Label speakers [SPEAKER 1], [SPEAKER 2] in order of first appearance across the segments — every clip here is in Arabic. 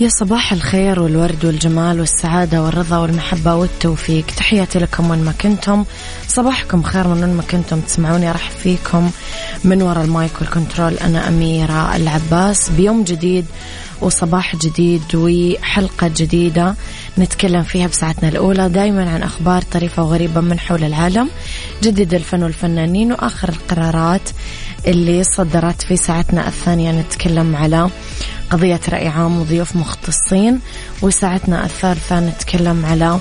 [SPEAKER 1] يا صباح الخير والورد والجمال والسعادة والرضا والمحبة والتوفيق. تحياتي لكم وين ما كنتم. صباحكم خير من وين ما كنتم. تسمعوني راح فيكم. من وراء المايك والكنترول أنا أميرة العباس. بيوم جديد وصباح جديد وحلقة جديدة نتكلم فيها بساعتنا الأولى. دايما عن أخبار طريفة وغريبة من حول العالم. جديد الفن والفنانين وآخر القرارات اللي صدرت في ساعتنا الثانية. نتكلم على قضية رأي عام وضيوف مختصين وساعتنا الثالثة نتكلم على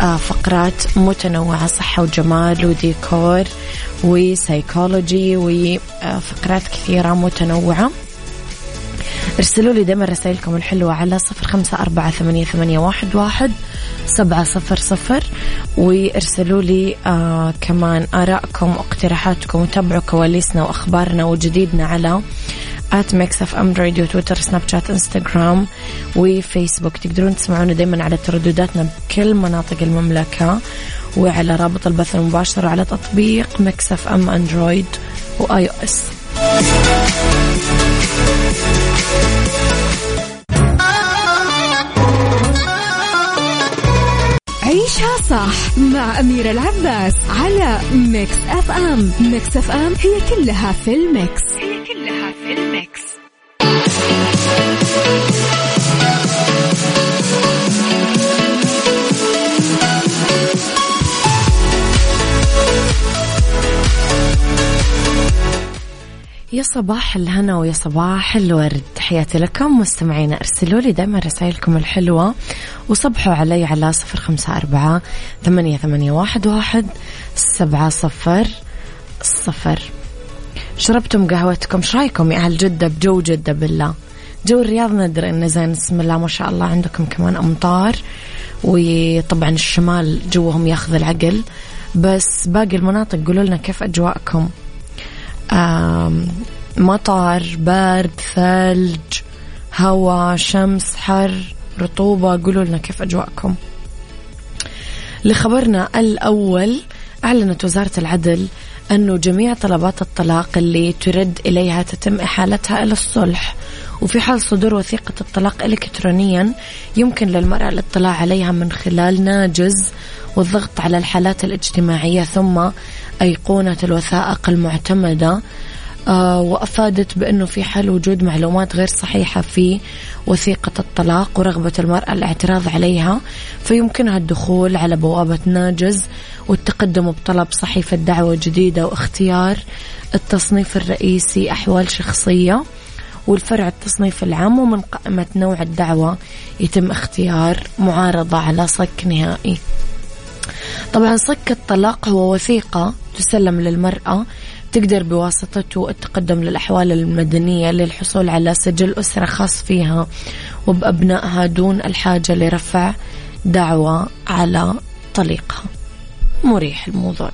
[SPEAKER 1] آه، فقرات متنوعة صحة وجمال وديكور وسيكولوجي وفقرات كثيرة متنوعة. ارسلوا لي دائما رسائلكم الحلوة على صفر خمسة أربعة ثمانية, ثمانية واحد, واحد سبعة صفر صفر وارسلوا لي آه كمان آرائكم واقتراحاتكم وتابعوا كواليسنا وأخبارنا وجديدنا على at Mix FM Radio تويتر سناب شات انستغرام وفيسبوك تقدرون تسمعونا دايما على تردداتنا بكل مناطق المملكة وعلى رابط البث المباشر على تطبيق Mix FM Android و iOS
[SPEAKER 2] عيشها صح مع أميرة العباس على Mix FM Mix FM هي كلها في ال mix.
[SPEAKER 1] يا صباح الهنا ويا صباح الورد. تحياتي لكم مستمعين أرسلوا لي دائما رسائلكم الحلوة وصبحوا علي على صفر خمسة أربعة ثمانية, ثمانية واحد, واحد سبعة صفر صفر. شربتم قهوتكم؟ إيش رأيكم يا أهل جدة؟ بجو جدة بالله. جو الرياض ندري إنه زين بسم الله ما شاء الله. عندكم كمان أمطار وطبعا الشمال جوهم ياخذ العقل. بس باقي المناطق قولوا لنا كيف أجواءكم؟ مطر برد ثلج هواء شمس حر رطوبة قولوا لنا كيف أجواءكم. لخبرنا الأول أعلنت وزارة العدل أنه جميع طلبات الطلاق اللي ترد إليها تتم إحالتها إلى الصلح. وفي حال صدور وثيقة الطلاق إلكترونيا يمكن للمرأة الاطلاع عليها من خلال ناجز والضغط على الحالات الاجتماعية ثم أيقونة الوثائق المعتمدة آه وأفادت بأنه في حال وجود معلومات غير صحيحة في وثيقة الطلاق ورغبة المرأة الاعتراض عليها فيمكنها الدخول على بوابة ناجز والتقدم بطلب صحيفة دعوة جديدة واختيار التصنيف الرئيسي أحوال شخصية والفرع التصنيف العام ومن قائمة نوع الدعوة يتم اختيار معارضة على صك نهائي. طبعا صك الطلاق هو وثيقة تسلم للمرأة تقدر بواسطته التقدم للأحوال المدنية للحصول على سجل أسرة خاص فيها وبأبنائها دون الحاجة لرفع دعوة على طليقها. مريح الموضوع.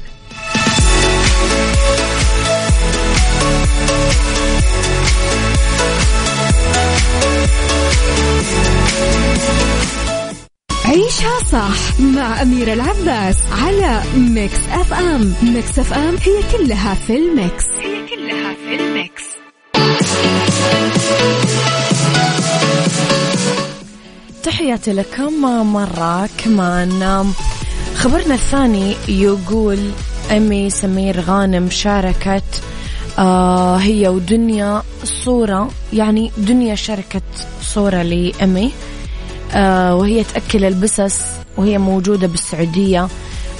[SPEAKER 2] عيشها صح مع أميرة العباس على Mix FM. Mix FM هي كلها في ال mix. هي كلها في ال mix.
[SPEAKER 1] تحياتي لكم مرة كمان. خبرنا الثاني يقول إيمي سمير غانم شاركت آه هي ودنيا صورة يعني دنيا شاركت صورة لأمي. آه وهي تأكل البسس وهي موجودة بالسعودية.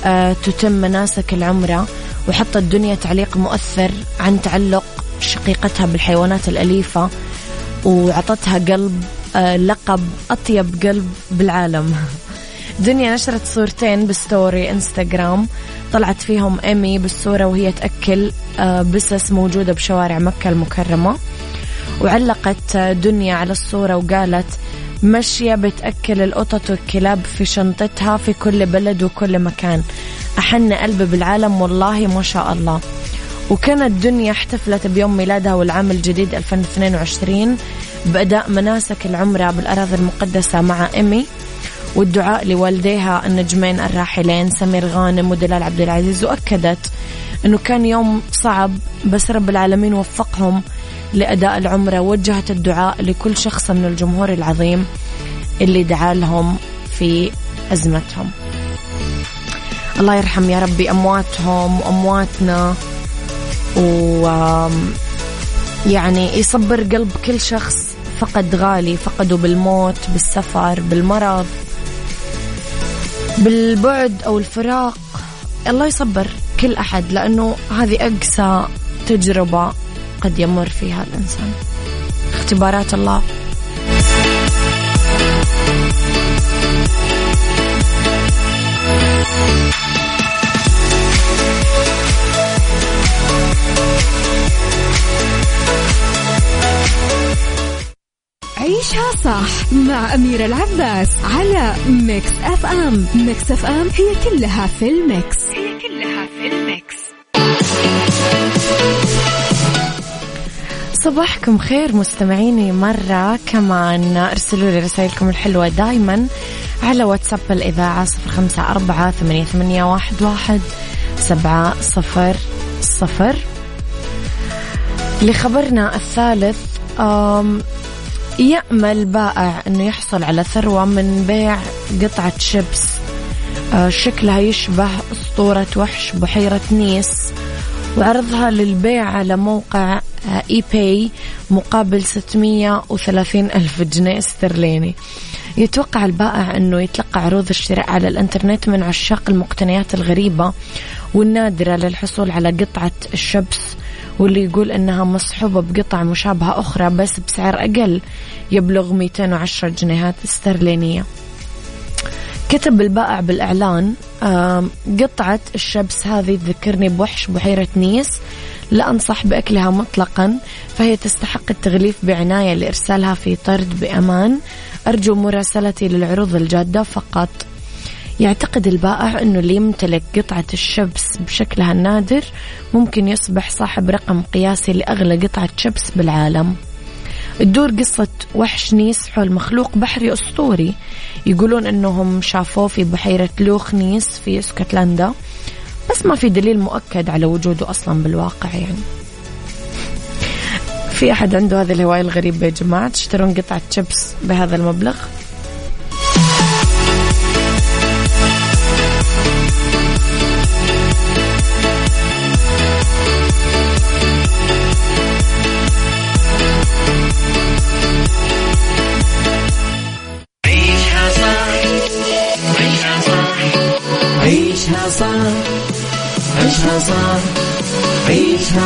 [SPEAKER 1] آه تتم مناسك العمرة وحطت دنيا تعليق مؤثر عن تعلق شقيقتها بالحيوانات الأليفة وعطتها قلب آه لقب أطيب قلب بالعالم. دنيا نشرت صورتين بستوري إنستغرام. طلعت فيهم ايمي بالصورة وهي تأكل آه بسس موجودة بشوارع مكة المكرمة. وعلقت دنيا على الصورة وقالت مشية بتأكل القطط والكلاب في شنطتها في كل بلد وكل مكان. أحن قلبي بالعالم والله ما شاء الله. وكانت دنيا احتفلت بيوم ميلادها والعام الجديد 2022 بأداء مناسك العمرة بالأراضي المقدسة مع إيمي. والدعاء لوالديها النجمين الراحلين سمير غانم ودلال عبد العزيز. وأكدت أنه كان يوم صعب بس رب العالمين وفقهم. لأداء العمرة وجهت الدعاء لكل شخص من الجمهور العظيم اللي دعا لهم في أزمتهم. الله يرحم يا ربي أمواتهم وأمواتنا و يعني يصبر قلب كل شخص فقد غالي فقدوا بالموت بالسفر بالمرض بالبعد أو الفراق. الله يصبر كل أحد لأنه هذه أقسى تجربة قد يمر فيها الإنسان. اختبارات الله.
[SPEAKER 2] عيشها صح مع أميرة العباس على Mix FM. Mix FM هي كلها في ال mix.
[SPEAKER 1] صباحكم خير مستمعيني مرة كمان. ارسلوا لي رسائلكم الحلوة دايما على واتساب الإذاعة صفر خمسة أربعة ثمانية, ثمانية واحد, واحد سبعة صفر صفر. لخبرنا الثالث يأمل بائع أنه يحصل على ثروة من بيع قطعة شيبس. آه، شكلها يشبه أسطورة وحش بحيرة نيس وعرضها للبيع على موقع اي باي مقابل 630 ألف جنيه استرليني. يتوقع البائع أنه يتلقى عروض الشراء على الإنترنت من عشاق المقتنيات الغريبة والنادرة للحصول على قطعة الشبس واللي يقول أنها مصحوبة بقطع مشابهة أخرى بس بسعر أقل يبلغ 210 جنيهات استرلينية. كتب البائع بالإعلان قطعة الشبس هذه تذكرني بوحش بحيرة نيس لا أنصح بأكلها مطلقا فهي تستحق التغليف بعناية لإرسالها في طرد بأمان. أرجو مراسلتي للعروض الجادة فقط. يعتقد البائع أنه اللي يمتلك قطعة الشبس بشكلها النادر ممكن يصبح صاحب رقم قياسي لأغلى قطعة شبس بالعالم. تدور قصة وحش نيس حول مخلوق بحري أسطوري. يقولون أنهم شافوه في بحيرة لوخ نيس في اسكتلندا. بس ما في دليل مؤكد على وجوده أصلا بالواقع يعني. في أحد عنده هذه الهواية الغريبة يا جماعة تشترون قطعة شيبس بهذا المبلغ؟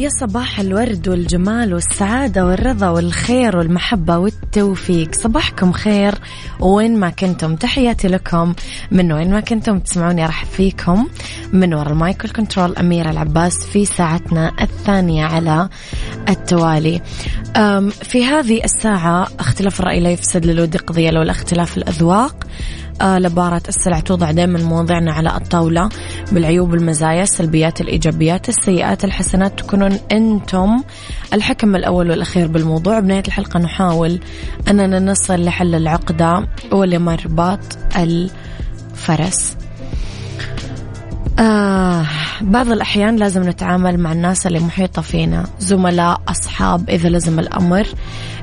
[SPEAKER 1] يا صباح الورد والجمال والسعادة والرضا والخير والمحبة والتوفيق. صباحكم خير وين ما كنتم. تحياتي لكم من وين ما كنتم تسمعوني أرحب فيكم من وراء ال mic control أميرة العباس في ساعتنا الثانية على التوالي. في هذه الساعة اختلاف الرأي لا يفسد للود قضية لولا اختلاف الأذواق. لبارت السلع توضع دائما مواضيعنا على الطاولة بالعيوب المزايا السلبيات الإيجابيات السيئات الحسنات. تكونون أنتم الحكم الأول والأخير بالموضوع. بنهاية الحلقة نحاول أننا نصل لحل العقدة ولمرباط الفرس. آه بعض الأحيان لازم نتعامل مع الناس اللي محيطة فينا زملاء أصحاب إذا لزم الأمر.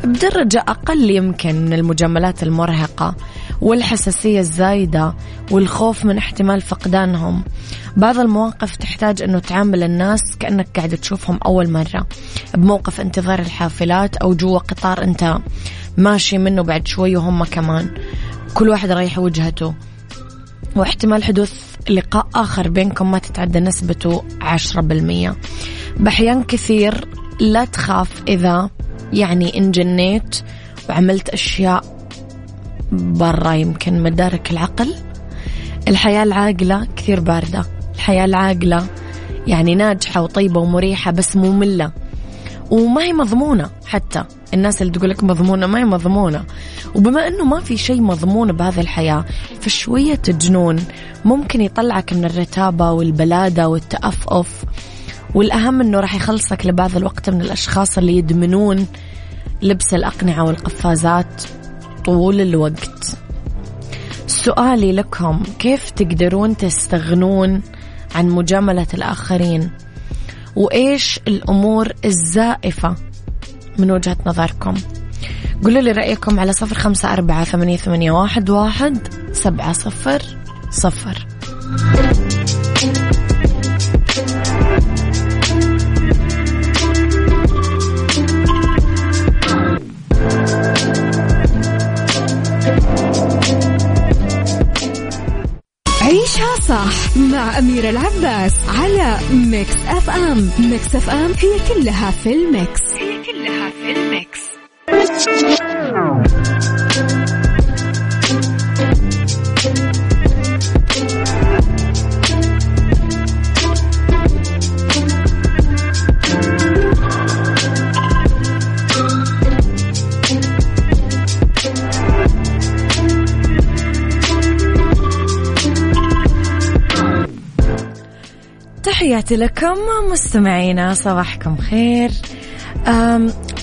[SPEAKER 1] بدرجة أقل يمكن من المجاملات المرهقة والحساسية الزايدة والخوف من احتمال فقدانهم. بعض المواقف تحتاج أنه تعامل الناس كأنك قاعد تشوفهم أول مرة بموقف انتظار الحافلات أو جوا قطار أنت ماشي منه بعد شوي وهم كمان. كل واحد رايح وجهته. واحتمال حدوث لقاء آخر بينكم ما تتعدى نسبته عشرة بالمية. بأحيان كثير لا تخاف إذا يعني انجنيت وعملت أشياء برا يمكن مدارك العقل. الحياة العاقلة كثير باردة. الحياة العاقلة يعني ناجحة وطيبة ومريحة بس مملة. وما هي مضمونة حتى. الناس اللي تقول لك مضمونة ما هي مضمونة. وبما أنه ما في شيء مضمون بهذه الحياة فشوية جنون ممكن يطلعك من الرتابة والبلادة والتأفؤف والأهم أنه راح يخلصك لبعض الوقت من الأشخاص اللي يدمنون لبس الأقنعة والقفازات طول الوقت. سؤالي لكم كيف تقدرون تستغنون عن مجاملة الآخرين؟ وإيش الأمور الزائفة من وجهة نظركم. قولوا لي رأيكم على صفر خمسة أربعة ثمانية, ثمانية واحد, واحد سبعة صفر صفر.
[SPEAKER 2] صح مع أميرة العباس على Mix FM. Mix FM هي كلها في ال mix. ال mix
[SPEAKER 1] تحياتي لكم مستمعينا صباحكم خير.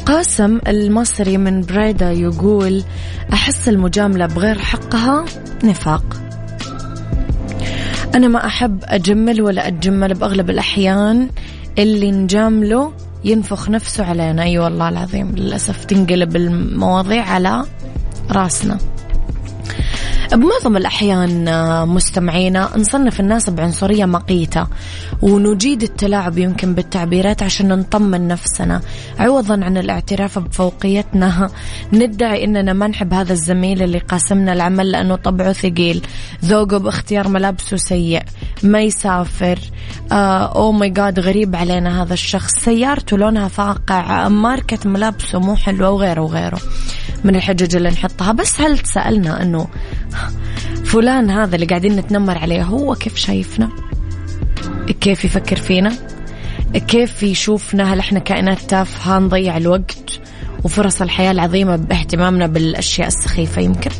[SPEAKER 1] قاسم المصري من بريدة يقول أحس المجاملة بغير حقها نفاق. أنا ما أحب أجمل ولا أتجمل بأغلب الأحيان اللي نجامله ينفخ نفسه علينا. أي أيوة والله العظيم للأسف تنقلب المواضيع على راسنا. بمعظم الأحيان آه، مستمعينا نصنف الناس بعنصرية مقيتة ونجيد التلاعب يمكن بالتعبيرات عشان نطمن نفسنا. عوضا عن الاعتراف بفوقيتنا ندعي إننا ما نحب هذا الزميل اللي قاسمنا العمل لأنه طبعه ثقيل. ذوقه باختيار ملابسه سيء ما يسافر اوه ماي جاد غريب علينا هذا الشخص. سيارته لونها فاقع ماركة ملابسه مو حلوة وغيره وغيره. من الحجج اللي نحطها. بس هل تسألنا إنه فلان هذا اللي قاعدين نتنمر عليه هو كيف شايفنا؟ كيف يفكر فينا؟ كيف يشوفنا؟ هل إحنا كائنات تافهة؟ نضيع الوقت؟ وفرص الحياة العظيمة باهتمامنا بالأشياء السخيفة يمكن؟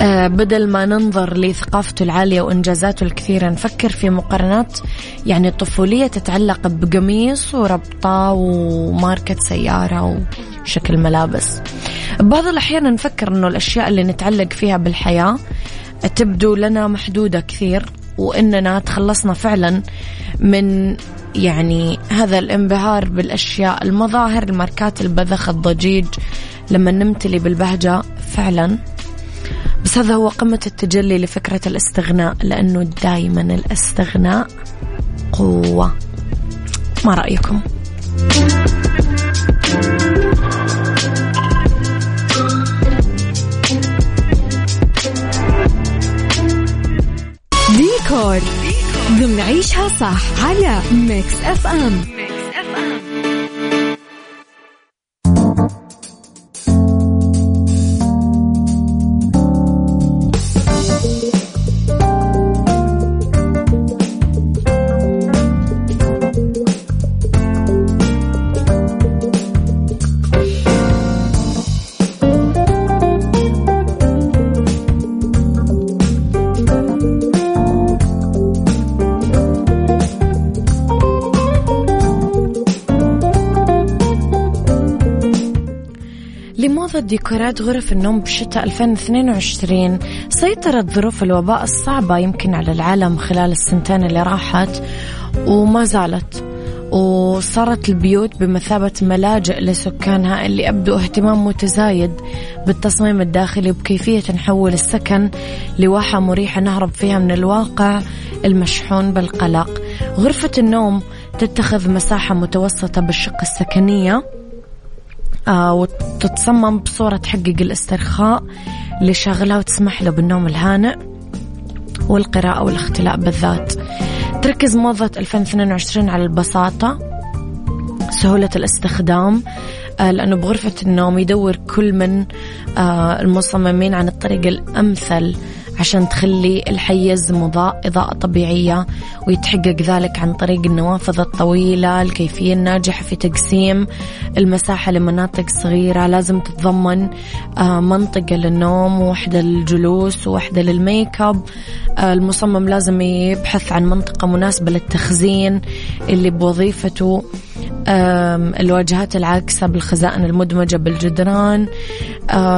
[SPEAKER 1] آه بدل ما ننظر لثقافته العالية وإنجازاته الكثيرة نفكر في مقارنات يعني طفولية تتعلق بقميص وربطة وماركة سيارة وشكل ملابس. بعض الأحيان نفكر أنه الأشياء اللي نتعلق فيها بالحياة تبدو لنا محدودة كثير وإننا تخلصنا فعلا من يعني هذا الانبهار بالأشياء. المظاهر الماركات البذخ الضجيج لما نمتلي بالبهجة فعلا. بس هذا هو قمة التجلي لفكرة الاستغناء لأنه دايما الاستغناء قوة. ما رأيكم؟
[SPEAKER 2] ديكور. ضمن عيشها صح على ميكس أف أم.
[SPEAKER 1] ديكورات غرف النوم بشتاء 2022 سيطرت ظروف الوباء الصعبة يمكن على العالم خلال السنتين اللي راحت وما زالت. وصارت البيوت بمثابة ملاجئ لسكانها اللي أبدوا اهتمام متزايد بالتصميم الداخلي وبكيفية نحول السكن لواحة مريحة نهرب فيها من الواقع المشحون بالقلق. غرفة النوم تتخذ مساحة متوسطة بالشقة السكنية. وتتصمم بصورة تحقق الاسترخاء اللي شاغلها وتسمح له بالنوم الهانئ والقراءة والاختلاء بالذات. تركز موضة 2022 على البساطة سهولة الاستخدام آه لأنه بغرفة النوم يدور كل من آه المصممين عن الطريقة الأمثل. عشان تخلي الحيز مضاء إضاءة طبيعية ويتحقق ذلك عن طريق النوافذ الطويلة الكيفية الناجحة في تقسيم المساحة لمناطق صغيرة. لازم تتضمن آه، منطقة للنوم وواحدة للجلوس وواحدة للميك أب. آه، المصمم لازم يبحث عن منطقة مناسبة للتخزين اللي بوظيفته. الواجهات العاكسة بالخزائن المدمجة بالجدران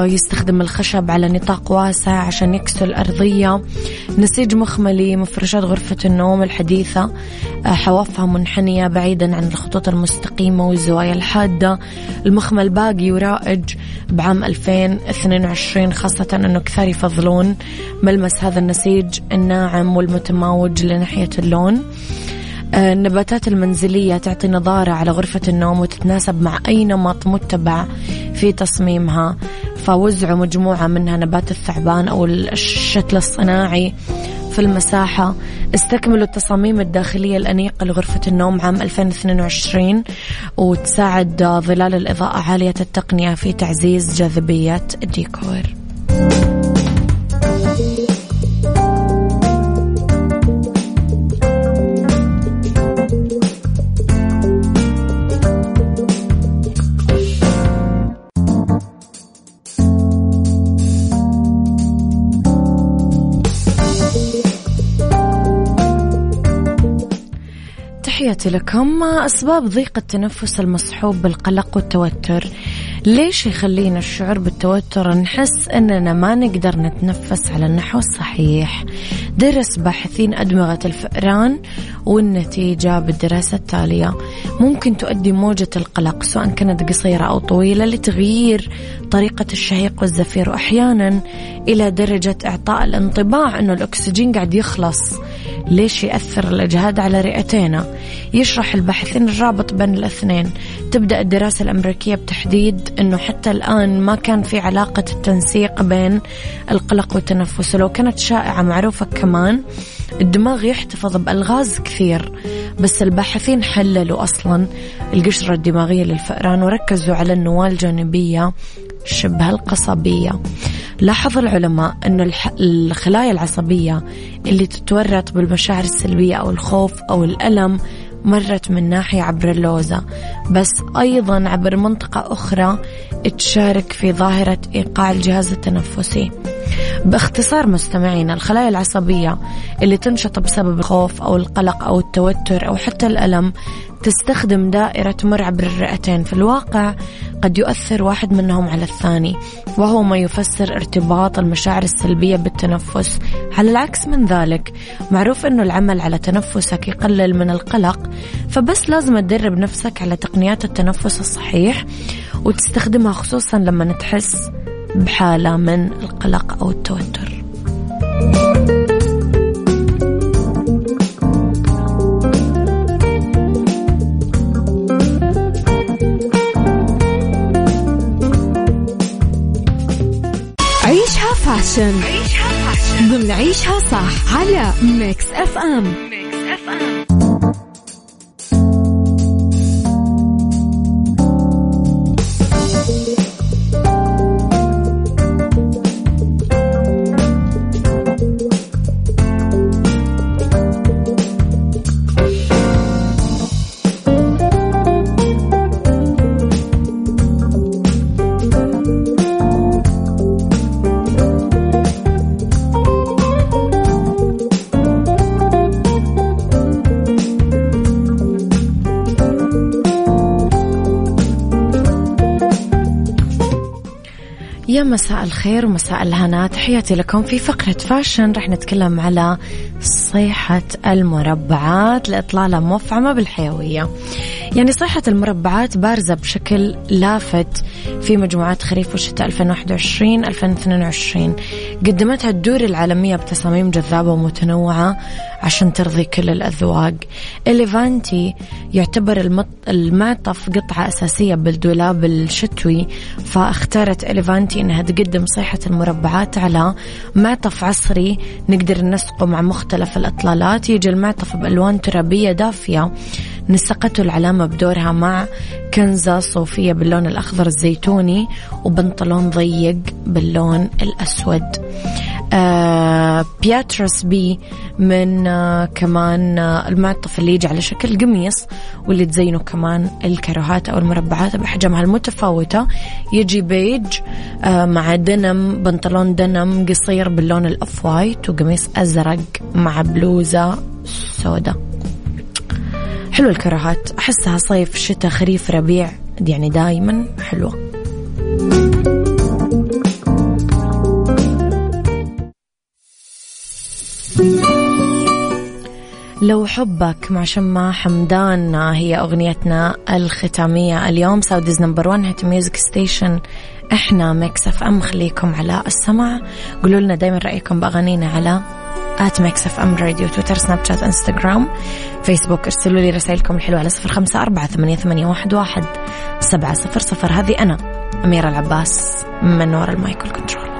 [SPEAKER 1] يستخدم الخشب على نطاق واسع عشان يكسو الأرضية. نسيج مخملي مفرشات غرفة النوم الحديثة. حوافها منحنية بعيدا عن الخطوط المستقيمة والزوايا الحادة. المخمل باقي ورائج بعام 2022 خاصة أنه كثار يفضلون. ملمس هذا النسيج الناعم والمتماوج لناحية اللون. النباتات المنزلية تعطي نظارة على غرفة النوم وتتناسب مع أي نمط متبع في تصميمها فوزعوا مجموعة منها نبات الثعبان أو الشتل الصناعي في المساحة. استكملوا التصاميم الداخلية الأنيقة لغرفة النوم عام 2022 وتساعد ظلال الإضاءة عالية التقنية في تعزيز جاذبية الديكور. تحياتي لكم أسباب ضيق التنفس المصحوب بالقلق والتوتر. ليش يخلينا الشعور بالتوتر نحس أننا ما نقدر نتنفس على النحو الصحيح؟ درس باحثين أدمغة الفئران والنتيجة بالدراسة التالية. ممكن تؤدي موجة القلق سواء كانت قصيرة أو طويلة لتغيير طريقة الشهيق والزفير. وأحيانا إلى درجة إعطاء الانطباع أنه الأكسجين قاعد يخلص. ليش يأثر الإجهاد على رئتينا؟ يشرح الباحثين الرابط بين الاثنين. تبدأ الدراسة الأمريكية بتحديد أنه حتى الآن ما كان في علاقة التنسيق بين القلق والتنفس. ولو كانت شائعة معروفة كمان الدماغ يحتفظ بألغاز كثير بس الباحثين حللوا أصلا القشرة الدماغية للفئران وركزوا على النواة الجانبية شبه القصبية. لاحظ العلماء أن الخلايا العصبية اللي تتورط بالمشاعر السلبية أو الخوف أو الألم مرت من ناحية عبر اللوزة. بس أيضا عبر منطقة أخرى تشارك في ظاهرة إيقاع الجهاز التنفسي. باختصار مستمعينا الخلايا العصبية اللي تنشط بسبب الخوف أو القلق أو التوتر أو حتى الألم تستخدم دائرة تمر عبر الرئتين في الواقع قد يؤثر واحد منهم على الثاني وهو ما يفسر ارتباط المشاعر السلبية بالتنفس. على العكس من ذلك معروف أنه العمل على تنفسك يقلل من القلق فبس لازم تدرب نفسك على تقنيات التنفس الصحيح وتستخدمها خصوصا لما تحس بحالة من القلق أو التوتر.
[SPEAKER 2] عيشها fashion. عيشها fashion. ضمن عيشها صح على Mix FM Mix
[SPEAKER 1] FM مساء الخير ومساء الهنا تحياتي لكم في فقرة فاشن. رح نتكلم على صيحة المربعات لإطلالة مفعمة بالحيوية. يعني صيحة المربعات بارزة بشكل لافت في مجموعات خريف وشتاء 2021-2022 قدمتها الدور العالمية بتصاميم جذابة ومتنوعة عشان ترضي كل الأذواق. إليفانتي يعتبر المعطف قطعة أساسية بالدولاب الشتوي فاختارت إليفانتي أنها تقدم صيحة المربعات على معطف عصري نقدر نسقه مع مختلف الإطلالات. يجي المعطف بألوان ترابية دافية. نسقته العلامة بدورها مع كنزة صوفية باللون الأخضر الزيتوني وبنطلون ضيق باللون الأسود. آه بياترس بي من آه كمان آه المعطف اللي يجي على شكل قميص واللي تزينه كمان الكروهات أو المربعات بأحجامها المتفاوتة. يجي بيج آه مع دنم بنطلون دنم قصير باللون الأوف وايت وقميص أزرق مع بلوزة سوداء. حلو الكراهات أحسها صيف شتاء خريف ربيع يعني دايما حلوة. لو حبك مع شما حمدان هي أغنيتنا الختامية. اليوم Saudi's number 1 hit music station إحنا Mix FM خليكم على السمع قولوا لنا دايما رأيكم بأغانينا على at Mix FM Radio تويتر سناب شات انستغرام فيسبوك ارسلوا لي رسائلكم الحلوة على صفر خمسة أربعة ثمانية, ثمانية واحد, واحد سبعة صفر صفر. هذه أنا أميرة العباس من وراء ال mic control